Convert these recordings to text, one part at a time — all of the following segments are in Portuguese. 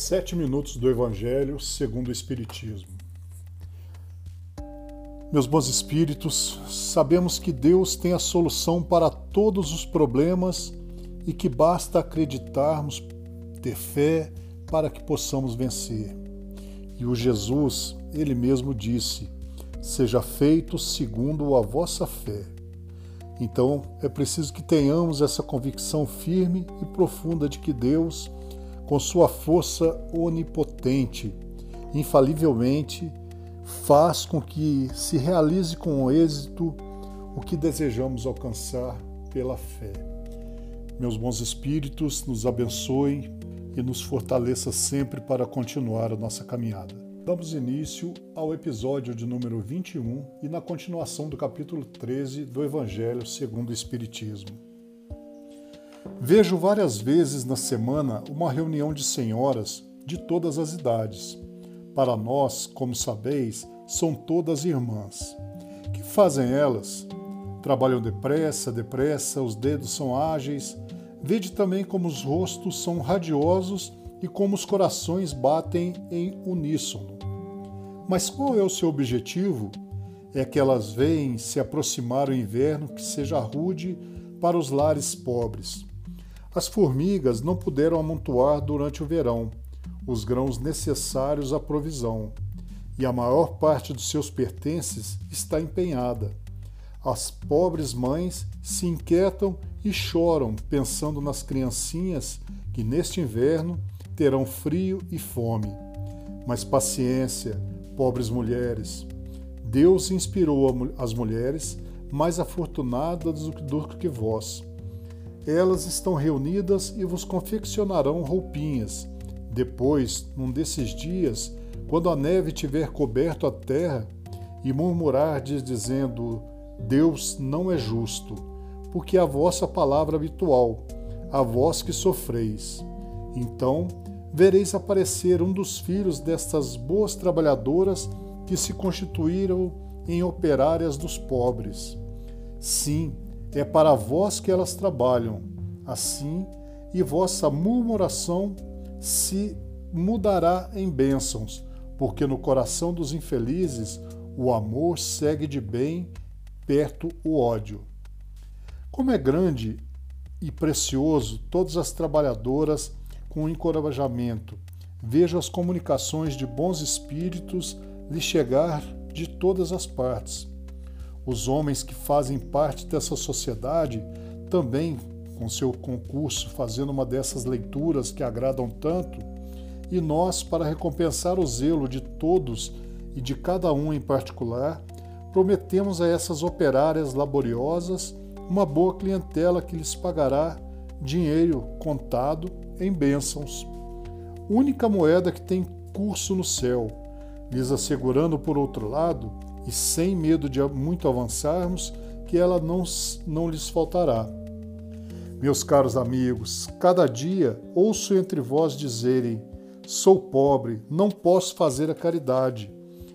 Sete minutos do Evangelho segundo o Espiritismo. Meus bons espíritos, sabemos que Deus tem a solução para todos os problemas e que basta acreditarmos, ter fé para que possamos vencer. E o Jesus, ele mesmo disse: Seja feito segundo a vossa fé. Então é preciso que tenhamos essa convicção firme e profunda de que Deus, com sua força onipotente, infalivelmente faz com que se realize com êxito o que desejamos alcançar pela fé. Meus bons espíritos, nos abençoem e nos fortaleça sempre para continuar a nossa caminhada. Damos início ao episódio de número 21 e na continuação do capítulo 13 do Evangelho segundo o Espiritismo. Vejo várias vezes na semana uma reunião de senhoras de todas as idades. Para nós, como sabeis, são todas irmãs. Que fazem elas? Trabalham depressa, depressa, os dedos são ágeis. Vede também como os rostos são radiosos e como os corações batem em uníssono. Mas qual é o seu objetivo? É que elas veem se aproximar o inverno que seja rude para os lares pobres. As formigas não puderam amontoar durante o verão os grãos necessários à provisão, e a maior parte dos seus pertences está empenhada. As pobres mães se inquietam e choram pensando nas criancinhas que neste inverno terão frio e fome. Mas paciência, pobres mulheres. Deus inspirou as mulheres mais afortunadas do que vós. Elas estão reunidas e vos confeccionarão roupinhas. Depois, num desses dias, quando a neve tiver coberto a terra, e murmurardes dizendo: Deus não é justo, porque é a vossa palavra habitual, a vós que sofreis. Então vereis aparecer um dos filhos destas boas trabalhadoras que se constituíram em operárias dos pobres. Sim, é para vós que elas trabalham. Assim, e vossa murmuração se mudará em bênçãos, porque no coração dos infelizes o amor segue de bem perto o ódio. Como é grande e precioso todas as trabalhadoras com encorajamento. Vejo as comunicações de bons espíritos lhe chegar de todas as partes. Os homens que fazem parte dessa sociedade também, com seu concurso, fazendo uma dessas leituras que agradam tanto, e nós, para recompensar o zelo de todos e de cada um em particular, prometemos a essas operárias laboriosas uma boa clientela que lhes pagará dinheiro contado em bênçãos. Única moeda que tem curso no céu, lhes assegurando, por outro lado, e sem medo de muito avançarmos, que ela não, não lhes faltará. Meus caros amigos, cada dia ouço entre vós dizerem: Sou pobre, não posso fazer a caridade.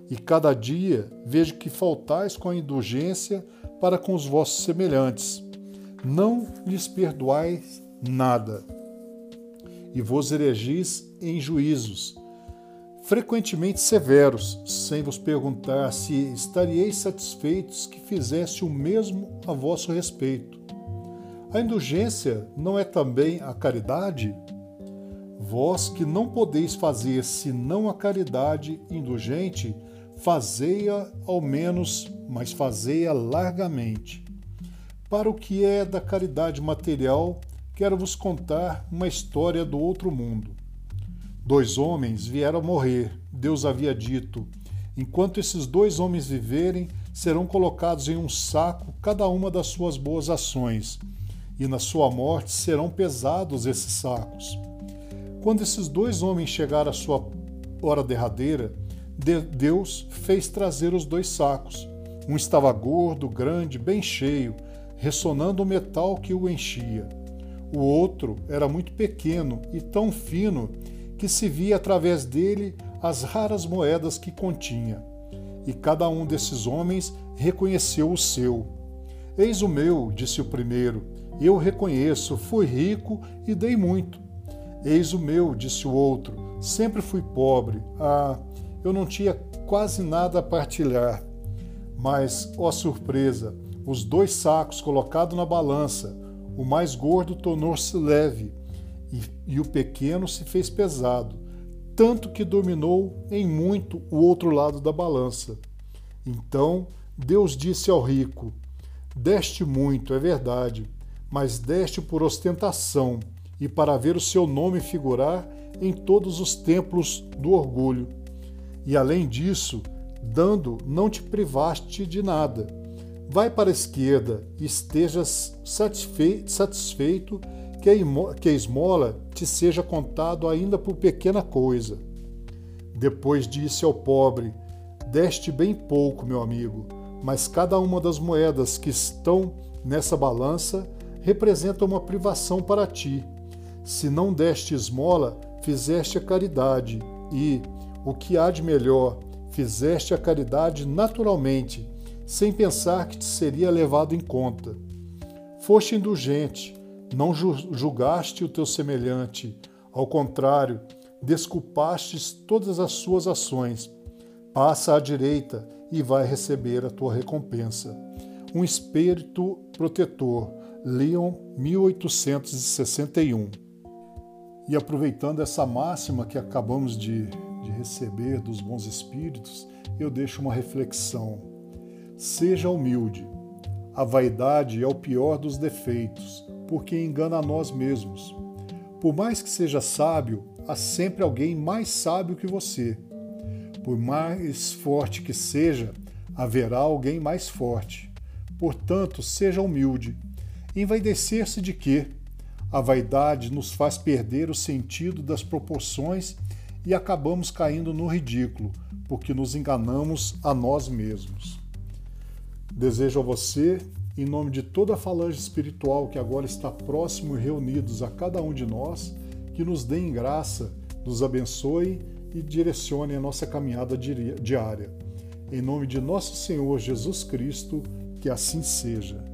E cada dia vejo que faltais com a indulgência para com os vossos semelhantes. Não lhes perdoais nada e vos elegis em juízos, frequentemente severos, sem vos perguntar se estaríeis satisfeitos que fizesse o mesmo a vosso respeito. A indulgência não é também a caridade? Vós que não podeis fazer senão a caridade indulgente, fazei-a ao menos, mas fazei-a largamente. Para o que é da caridade material, quero vos contar uma história do outro mundo. Dois homens vieram morrer. Deus havia dito: enquanto esses dois homens viverem, serão colocados em um saco cada uma das suas boas ações, e na sua morte serão pesados esses sacos. Quando esses dois homens chegaram à sua hora derradeira, Deus fez trazer os dois sacos. Um estava gordo, grande, bem cheio, ressonando o metal que o enchia. O outro era muito pequeno e tão fino que se via através dele as raras moedas que continha. E cada um desses homens reconheceu o seu. Eis o meu, disse o primeiro. Eu reconheço, fui rico e dei muito. Eis o meu, disse o outro. Sempre fui pobre. Ah, eu não tinha quase nada a partilhar. Mas, ó surpresa, os dois sacos colocados na balança, o mais gordo tornou-se leve e, e o pequeno se fez pesado, tanto que dominou em muito o outro lado da balança. Então Deus disse ao rico: Deste muito, é verdade, mas deste por ostentação e para ver o seu nome figurar em todos os templos do orgulho. E além disso, dando, não te privaste de nada. Vai para a esquerda e estejas satisfeito que a esmola te seja contado ainda por pequena coisa. Depois disse ao pobre: Deste bem pouco, meu amigo, mas cada uma das moedas que estão nessa balança representa uma privação para ti. Se não deste esmola, fizeste a caridade, e, o que há de melhor, fizeste a caridade naturalmente, sem pensar que te seria levado em conta. Foste indulgente, não julgaste o teu semelhante, ao contrário, desculpastes todas as suas ações. Passa à direita e vai receber a tua recompensa. Um espírito protetor, Leon 1861. E aproveitando essa máxima que acabamos de, de receber dos bons espíritos, eu deixo uma reflexão. Seja humilde. A vaidade é o pior dos defeitos, porque engana a nós mesmos. Por mais que seja sábio, há sempre alguém mais sábio que você. Por mais forte que seja, haverá alguém mais forte. Portanto, seja humilde. Envaidecer-se de quê? A vaidade nos faz perder o sentido das proporções e acabamos caindo no ridículo, porque nos enganamos a nós mesmos. Desejo a você, em nome de toda a falange espiritual que agora está próximo e reunidos a cada um de nós, que nos dê em graça, nos abençoe e direcione a nossa caminhada diária. Em nome de nosso Senhor Jesus Cristo, que assim seja.